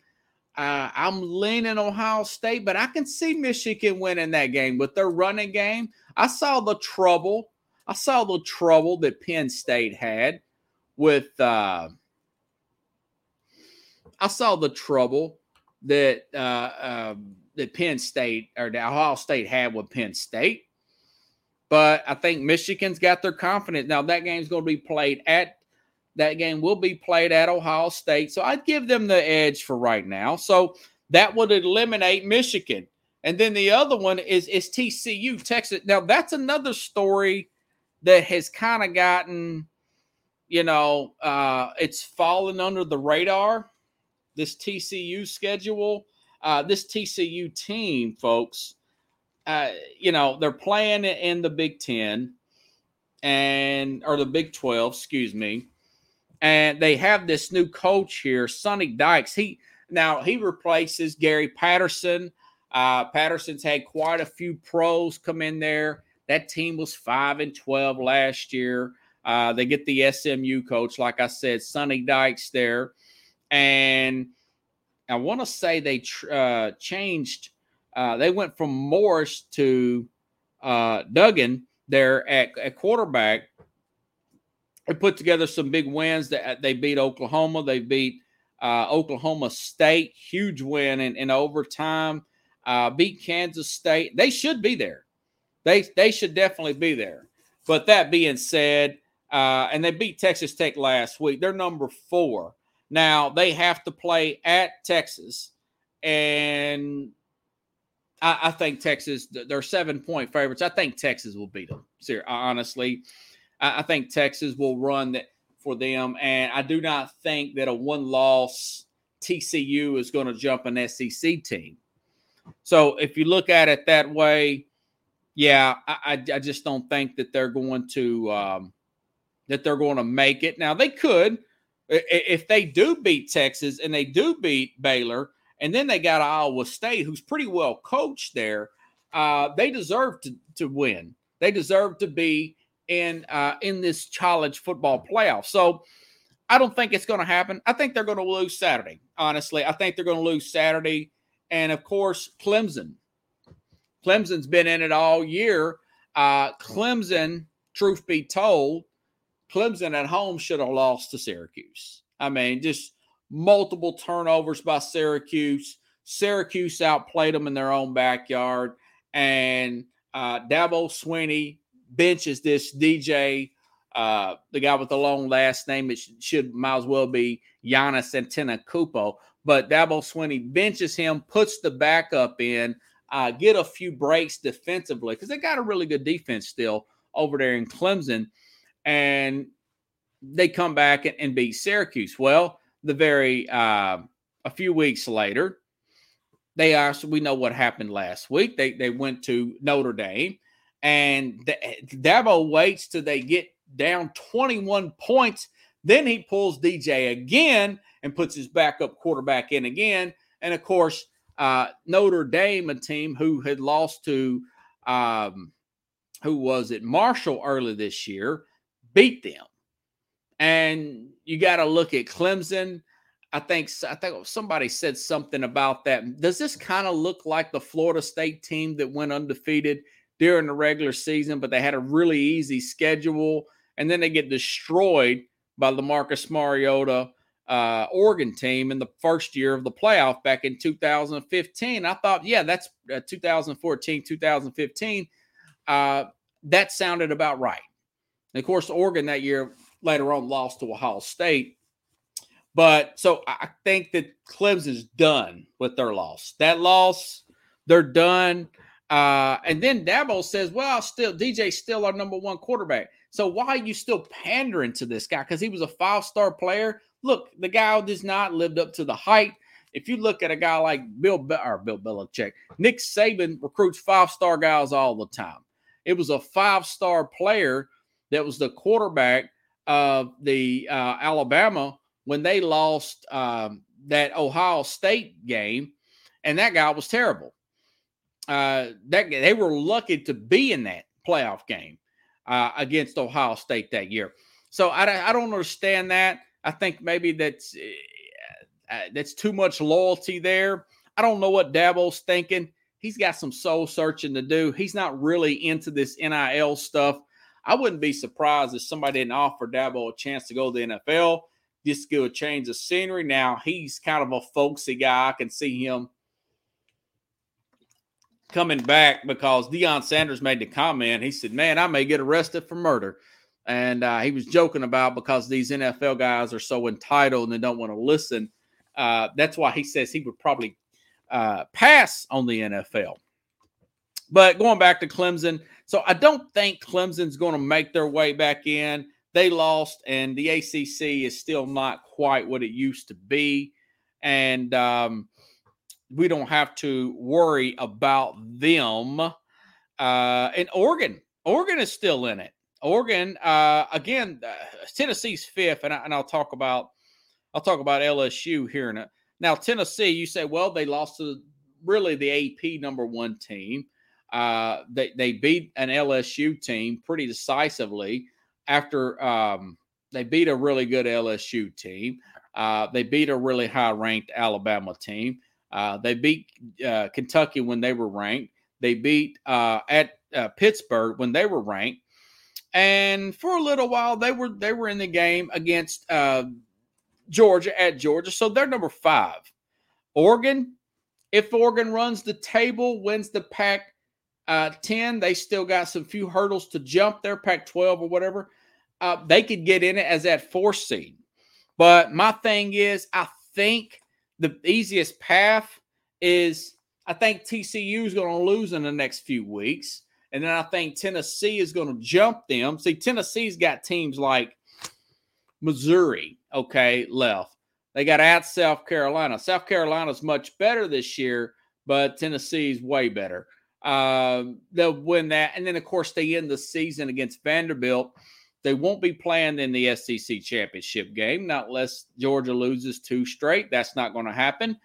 Uh, I'm leaning Ohio State, but I can see Michigan winning that game with their running game. I saw the trouble. I saw the trouble that Penn State had with. Uh, I saw the trouble that uh, uh, that Penn State or the Ohio State had with Penn State. But I think Michigan's got their confidence. Now that game's going to be played at that game will be played at Ohio State. So I'd give them the edge for right now. So that would eliminate Michigan. And then the other one is is TCU, Texas. Now that's another story that has kind of gotten, you know, uh, it's fallen under the radar. This TCU schedule, uh, this TCU team, folks. Uh, you know, they're playing in the Big Ten and or the Big Twelve, excuse me and they have this new coach here, Sonny Dykes. He now he replaces Gary Patterson. Uh, Patterson's had quite a few pros come in there. That team was five and twelve last year. Uh, they get the SMU coach, like I said, Sonny Dykes there, and I want to say they tr- uh, changed. Uh, they went from Morris to uh, Duggan there at, at quarterback they put together some big wins. That they beat Oklahoma. They beat uh, Oklahoma State, huge win in, in overtime. Uh, beat Kansas State. They should be there. They they should definitely be there. But that being said, uh, and they beat Texas Tech last week. They're number four. Now they have to play at Texas, and I, I think Texas. They're seven point favorites. I think Texas will beat them. Honestly, I, I think Texas will run that for them, and I do not think that a one loss TCU is going to jump an SEC team. So if you look at it that way, yeah, I, I just don't think that they're going to um, that they're going to make it. Now they could if they do beat Texas and they do beat Baylor, and then they got Iowa State, who's pretty well coached there. Uh, they deserve to to win. They deserve to be in uh, in this college football playoff. So I don't think it's going to happen. I think they're going to lose Saturday. Honestly, I think they're going to lose Saturday, and of course Clemson. Clemson's been in it all year. Uh, Clemson, truth be told, Clemson at home should have lost to Syracuse. I mean, just multiple turnovers by Syracuse. Syracuse outplayed them in their own backyard, and uh, Dabo Swinney benches this DJ, uh, the guy with the long last name. It should, might as well be Giannis Antetokounmpo. But Dabo Swinney benches him, puts the backup in, uh, get a few breaks defensively because they got a really good defense still over there in Clemson, and they come back and, and beat Syracuse. Well, the very uh, a few weeks later, they also we know what happened last week. They they went to Notre Dame and Dabo waits till they get down 21 points. Then he pulls DJ again and puts his backup quarterback in again. And of course, uh, Notre Dame, a team who had lost to, um, who was it, Marshall early this year, beat them. And you got to look at Clemson. I think I think somebody said something about that. Does this kind of look like the Florida State team that went undefeated during the regular season, but they had a really easy schedule. And then they get destroyed by the Marcus Mariota uh, Oregon team in the first year of the playoff back in 2015. I thought, yeah, that's uh, 2014, 2015. Uh, that sounded about right. And of course, Oregon that year later on lost to Ohio State. But so I think that Clemson's done with their loss. That loss, they're done. Uh, and then Dabo says, "Well, still DJ's still our number one quarterback. So why are you still pandering to this guy? Because he was a five star player. Look, the guy does not lived up to the height. If you look at a guy like Bill Be- or Bill Belichick, Nick Saban recruits five star guys all the time. It was a five star player that was the quarterback of the uh, Alabama when they lost um, that Ohio State game, and that guy was terrible. Uh, that they were lucky to be in that playoff game uh, against Ohio State that year. So I, I don't understand that. I think maybe that's uh, that's too much loyalty there. I don't know what Dabo's thinking. He's got some soul searching to do. He's not really into this NIL stuff. I wouldn't be surprised if somebody didn't offer Dabo a chance to go to the NFL, just go a change of scenery. Now he's kind of a folksy guy. I can see him coming back because Deion Sanders made the comment. He said, "Man, I may get arrested for murder." And uh, he was joking about because these NFL guys are so entitled and they don't want to listen. Uh, that's why he says he would probably uh, pass on the NFL. But going back to Clemson, so I don't think Clemson's going to make their way back in. They lost, and the ACC is still not quite what it used to be. And um, we don't have to worry about them. Uh, and Oregon, Oregon is still in it. Oregon, uh, again, uh, Tennessee's fifth, and, I, and I'll talk about I'll talk about LSU here in a now Tennessee. You say, well, they lost to really the AP number one team. Uh, they they beat an LSU team pretty decisively after um, they beat a really good LSU team. Uh, they beat a really high ranked Alabama team. Uh, they beat uh, Kentucky when they were ranked. They beat uh, at uh, Pittsburgh when they were ranked, and for a little while they were they were in the game against Georgia at Georgia. So they're number five. Oregon, if Oregon runs the table, wins the Pac uh, 10, they still got some few hurdles to jump there, Pac 12 or whatever. Uh, they could get in it as that fourth seed. But my thing is, I think the easiest path is I think TCU is going to lose in the next few weeks. And then I think Tennessee is going to jump them. See, Tennessee's got teams like Missouri, okay, left. They got at South Carolina. South Carolina's much better this year, but Tennessee's way better. Uh, they'll win that. And then, of course, they end the season against Vanderbilt. They won't be playing in the SEC championship game, not unless Georgia loses two straight. That's not going to happen.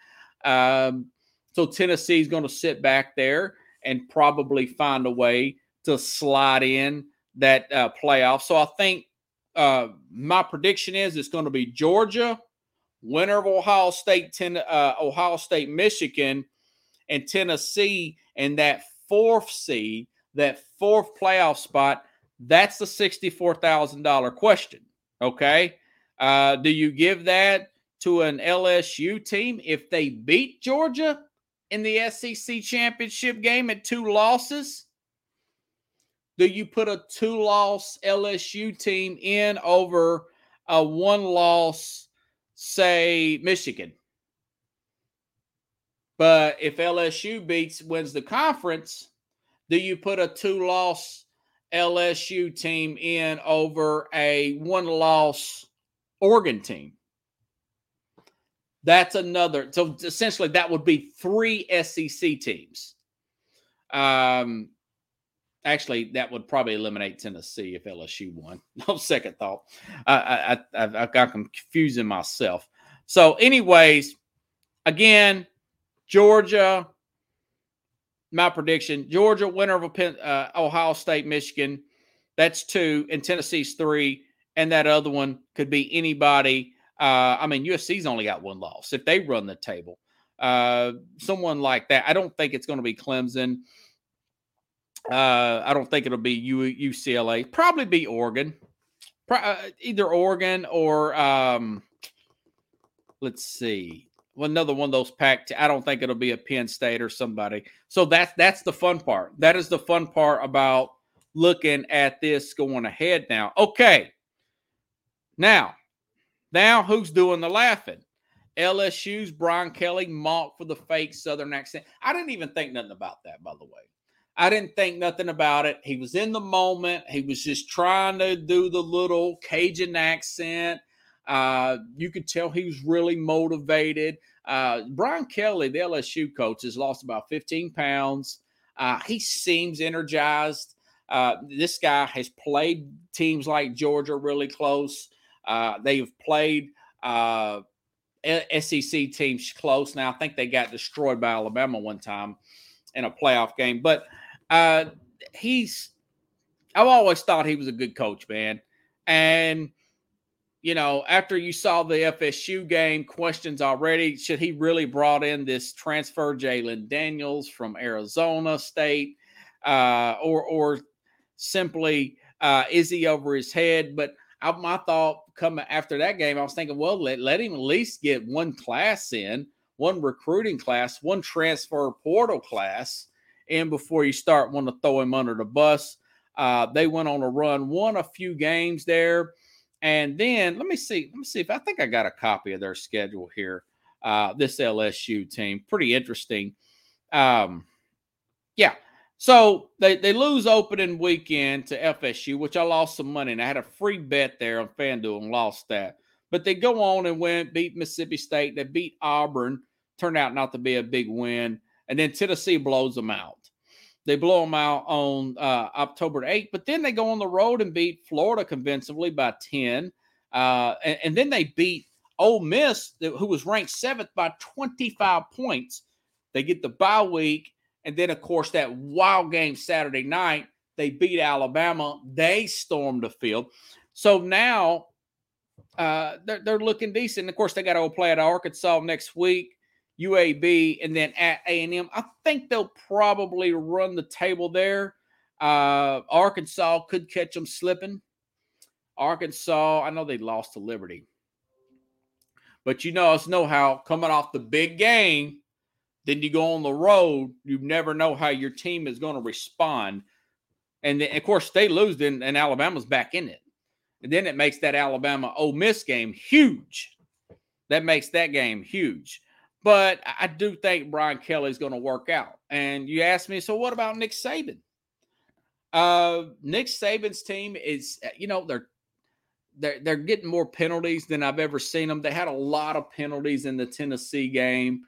Um, so Tennessee's going to sit back there and probably find a way to slide in that uh, playoff. So I think uh, my prediction is it's going to be Georgia, winner of Ohio State, ten, uh, Ohio State, Michigan, and Tennessee, and that fourth seed, that fourth playoff spot. That's the sixty-four thousand dollar question. Okay, uh, do you give that to an LSU team if they beat Georgia in the SEC championship game at two losses? do you put a two loss LSU team in over a one loss, say, Michigan? But if LSU beats wins the conference, do you put a two loss LSU team in over a one loss Oregon team? That's another. So essentially, that would be three SEC teams. Um, Actually, that would probably eliminate Tennessee if LSU won. No second thought. I, I, I, I got confusing myself. So, anyways, again, Georgia. My prediction: Georgia winner of a uh, Ohio State, Michigan. That's two, and Tennessee's three, and that other one could be anybody. Uh, I mean, USC's only got one loss if they run the table. Uh, someone like that. I don't think it's going to be Clemson. Uh, I don't think it'll be U- UCLA. Probably be Oregon. Pro- uh, either Oregon or um, let's see, another one of those packed. I don't think it'll be a Penn State or somebody. So that's that's the fun part. That is the fun part about looking at this going ahead now. Okay. Now, now who's doing the laughing? LSU's Brian Kelly mocked for the fake Southern accent. I didn't even think nothing about that, by the way. I didn't think nothing about it. He was in the moment. He was just trying to do the little Cajun accent. Uh, you could tell he was really motivated. Uh, Brian Kelly, the LSU coach, has lost about 15 pounds. Uh, he seems energized. Uh, this guy has played teams like Georgia really close. Uh, they've played uh, SEC teams close. Now, I think they got destroyed by Alabama one time in a playoff game, but uh, he's, I've always thought he was a good coach, man. And, you know, after you saw the FSU game, questions already. Should he really brought in this transfer Jalen Daniels from Arizona State, uh, or or simply uh, is he over his head? But I, my thought coming after that game, I was thinking, well, let, let him at least get one class in, one recruiting class, one transfer portal class in before you start wanting to throw him under the bus. Uh, they went on a run, won a few games there. And then let me see, let me see if I think I got a copy of their schedule here. Uh, this LSU team, pretty interesting. Um, yeah, so they, they lose opening weekend to FSU, which I lost some money and I had a free bet there on FanDuel and lost that. But they go on and win, beat Mississippi State. They beat Auburn, turned out not to be a big win. And then Tennessee blows them out. They blow them out on uh, October 8th, but then they go on the road and beat Florida convincingly by 10. Uh, and, and then they beat Ole Miss, who was ranked seventh by 25 points. They get the bye week and then, of course, that wild game Saturday night, they beat Alabama. They stormed the field. So now uh, they're, they're looking decent. Of course, they got to play at Arkansas next week, UAB, and then at A&M. I think they'll probably run the table there. Uh, Arkansas could catch them slipping. Arkansas, I know they lost to Liberty. But you know, us know how coming off the big game, then you go on the road, you never know how your team is going to respond. And then, of course, they lose, then and Alabama's back in it. And then it makes that Alabama Ole Miss game huge. That makes that game huge. But I do think Brian Kelly's going to work out. And you ask me, so what about Nick Saban? Uh, Nick Saban's team is, you know, they're they're they're getting more penalties than I've ever seen them. They had a lot of penalties in the Tennessee game.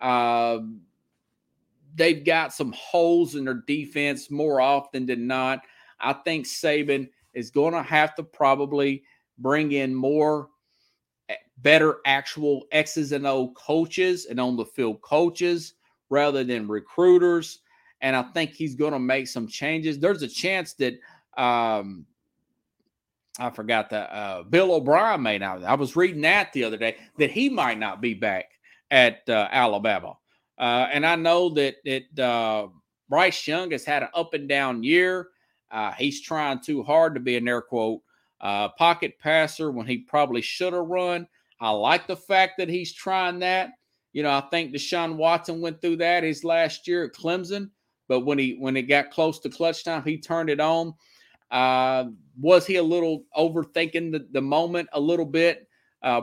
Uh, they've got some holes in their defense more often than not. I think Saban is going to have to probably bring in more eh, better actual X's and O coaches and on the field coaches rather than recruiters. And I think he's going to make some changes. There's a chance that um, I forgot that uh, Bill O'Brien may not. I was reading that the other day that he might not be back at uh, Alabama. Uh, and I know that it, uh, Bryce Young has had an up and down year. Uh, he's trying too hard to be an air quote uh, pocket passer when he probably should have run. I like the fact that he's trying that. You know, I think Deshaun Watson went through that his last year at Clemson, but when he when it got close to clutch time, he turned it on. Uh, was he a little overthinking the, the moment a little bit?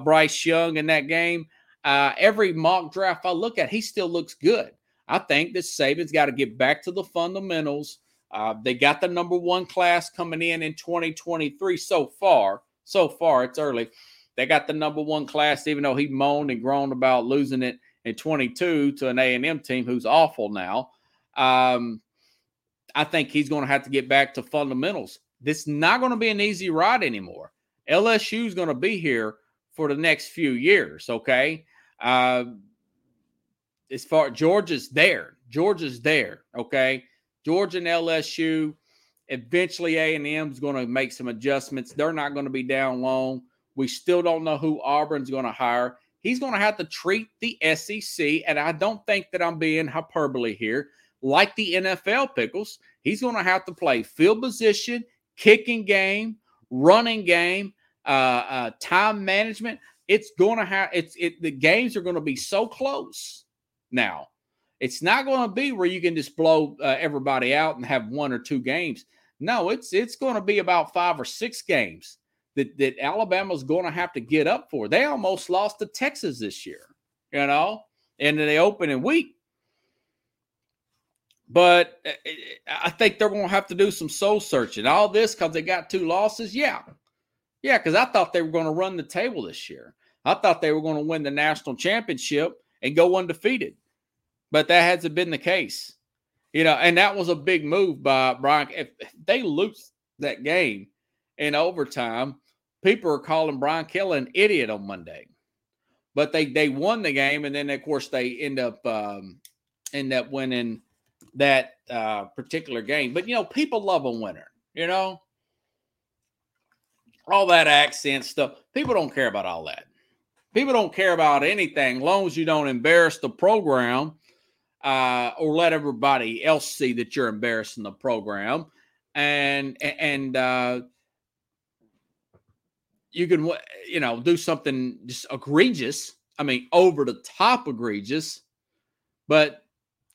Bryce Young in that game. Uh, every mock draft I look at, he still looks good. I think that Saban's got to get back to the fundamentals. Uh, they got the number one class coming in in 2023 so far. So far, it's early. They got the number one class, even though he moaned and groaned about losing it in 22 to an A&M team who's awful now. Um, I think he's going to have to get back to fundamentals. This is not going to be an easy ride anymore. LSU is going to be here for the next few years. Okay. Uh, as far Georgia's there, Georgia's there. Okay, Georgia and LSU. Eventually, A and M is going to make some adjustments. They're not going to be down long. We still don't know who Auburn's going to hire. He's going to have to treat the SEC, and I don't think that I'm being hyperbole here. Like the NFL pickles, he's going to have to play field position, kicking game, running game, uh, uh, time management it's going to have it's it the games are going to be so close now. It's not going to be where you can just blow uh, everybody out and have one or two games. No, it's it's going to be about five or six games that that Alabama's going to have to get up for. They almost lost to Texas this year, you know, and they open in week. But uh, I think they're going to have to do some soul searching. All this because they got two losses. Yeah, yeah, because I thought they were going to run the table this year. I thought they were going to win the national championship and go undefeated, but that hasn't been the case. You know, and that was a big move by Brian. If they lose that game in overtime, people are calling Brian Kelly an idiot on Monday. But they they won the game, and then of course they end up um, end up winning that uh, particular game. But you know, people love a winner. You know, all that accent stuff. People don't care about all that. People don't care about anything, long as you don't embarrass the program uh, or let everybody else see that you're embarrassing the program. And and uh, you can you know do something just egregious. I mean, over the top egregious, but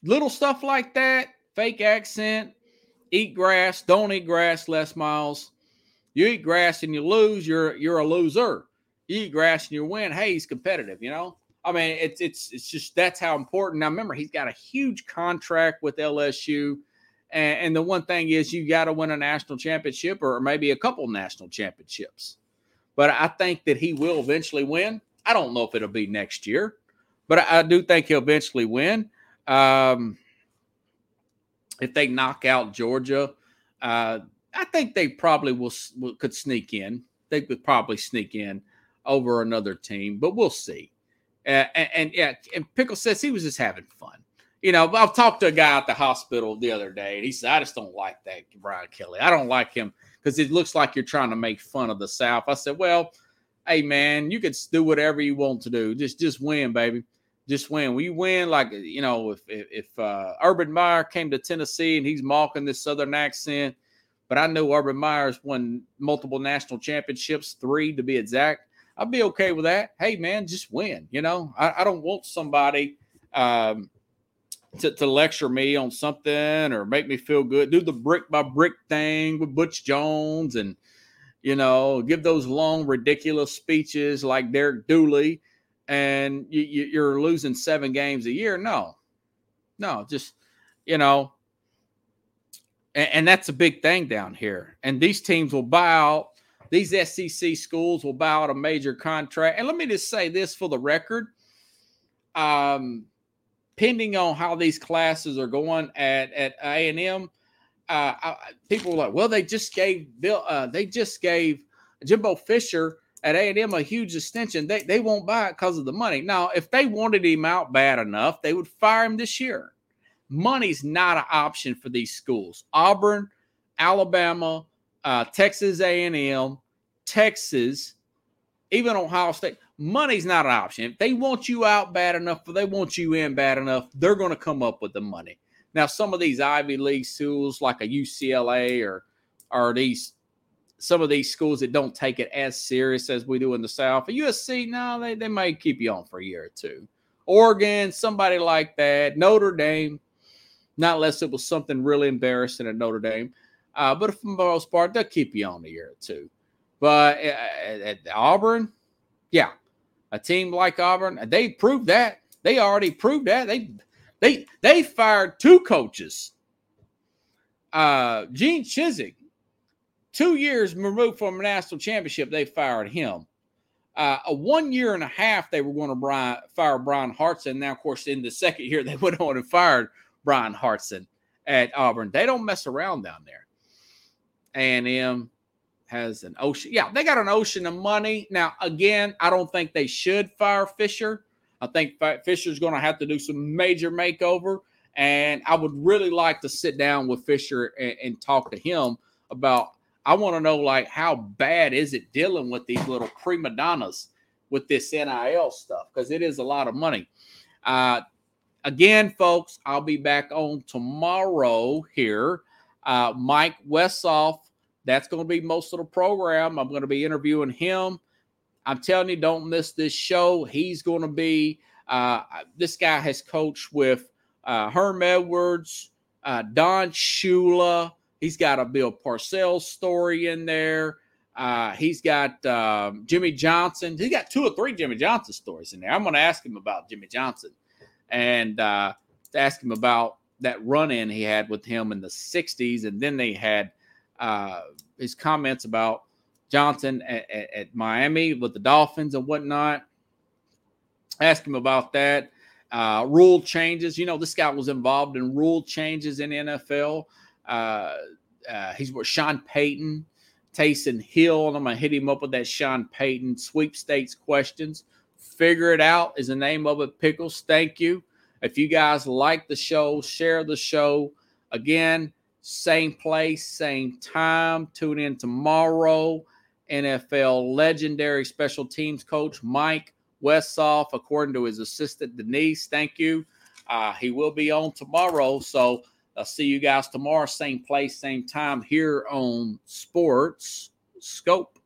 little stuff like that, fake accent, eat grass, don't eat grass, Les Miles. You eat grass and you lose, you're you're a loser. Eat grass and you win. Hey, he's competitive, you know. I mean, it's it's it's just that's how important. Now, remember, he's got a huge contract with LSU, and, and the one thing is you got to win a national championship or maybe a couple national championships. But I think that he will eventually win. I don't know if it'll be next year, but I, I do think he'll eventually win. Um, if they knock out Georgia, uh, I think they probably will, will could sneak in. They could probably sneak in over another team, but we'll see. Uh, and, and, yeah, and Pickle says he was just having fun. You know, I've talked to a guy at the hospital the other day, and he said, I just don't like that Brian Kelly. I don't like him because it looks like you're trying to make fun of the South. I said, Well, hey man, you can do whatever you want to do. Just just win, baby. Just win. We win like you know, if if, uh, Urban Meyer came to Tennessee and he's mocking this Southern accent, but I know Urban Meyer's won multiple national championships, three to be exact. I'd be okay with that. Hey, man, just win. You know, I, I don't want somebody um, to, to lecture me on something or make me feel good. Do the brick by brick thing with Butch Jones and, you know, give those long, ridiculous speeches like Derek Dooley and you, you're losing seven games a year. No, no, just, you know, and that's a big thing down here. And these teams will buy out these SEC schools will buy out a major contract. And let me just say this for the record. Um, pending on how these classes are going at at A and M, uh, people were like, "Well, they just gave Bill, uh, they just gave Jimbo Fisher at A and M a huge extension. They they won't buy it because of the money. Now, if they wanted him out bad enough, they would fire him this year. Money's not an option for these schools. Auburn, Alabama, uh, Texas A&M, Texas, even Ohio State. Money's not an option. If they want you out bad enough, or they want you in bad enough, they're going to come up with the money. Now, some of these Ivy League schools, like a UCLA or or these some of these schools that don't take it as serious as we do in the South. A USC, no, they, they may keep you on for a year or two. Oregon, somebody like that. Notre Dame, not unless it was something really embarrassing at Notre Dame. Uh, but for the most part, they'll keep you on a year or two. But at, at Auburn, yeah, a team like Auburn, they proved that. They already proved that. They they they fired two coaches. Uh, Gene Chizik, two years removed from a national championship, they fired him. Uh, a one year and a half, they were going to fire Bryan Harsin. Now, of course, in the second year, they went on and fired Bryan Harsin at Auburn. They don't mess around down there. A&M has an ocean. Yeah, they got an ocean of money. Now, again, I don't think they should fire Fisher. I think Fisher's going to have to do some major makeover. And I would really like to sit down with Fisher and, and talk to him about. I want to know, like, how bad is it dealing with these little prima donnas with this NIL stuff? Because it is a lot of money. Uh, again, folks, I'll be back on tomorrow here uh, Mike Westhoff, that's going to be most of the program. I'm going to be interviewing him. I'm telling you, don't miss this show. He's going to be, uh, this guy has coached with uh, Herm Edwards, uh, Don Shula. He's got a Bill Parcells story in there. Uh, he's got um, Jimmy Johnson. He got two or three Jimmy Johnson stories in there. I'm going to ask him about Jimmy Johnson and uh, ask him about that run in he had with him in the 60s. And then they had uh, his comments about Johnson at, at, at, Miami with the Dolphins and whatnot. Ask him about that. Uh, rule changes. You know, this guy was involved in rule changes in NFL. Uh, uh, he's with Sean Payton, Taysom Hill, and I'm to hit him up with that Sean Payton sweepstakes questions. Figure it out is the name of it. Pickles, thank you. If you guys like the show, share the show. Again, same place, same time. Tune in tomorrow. NFL legendary special teams coach Mike Westhoff, according to his assistant Denise. Thank you. Uh, he will be on tomorrow. So I'll see you guys tomorrow, same place, same time here on Sports Scope.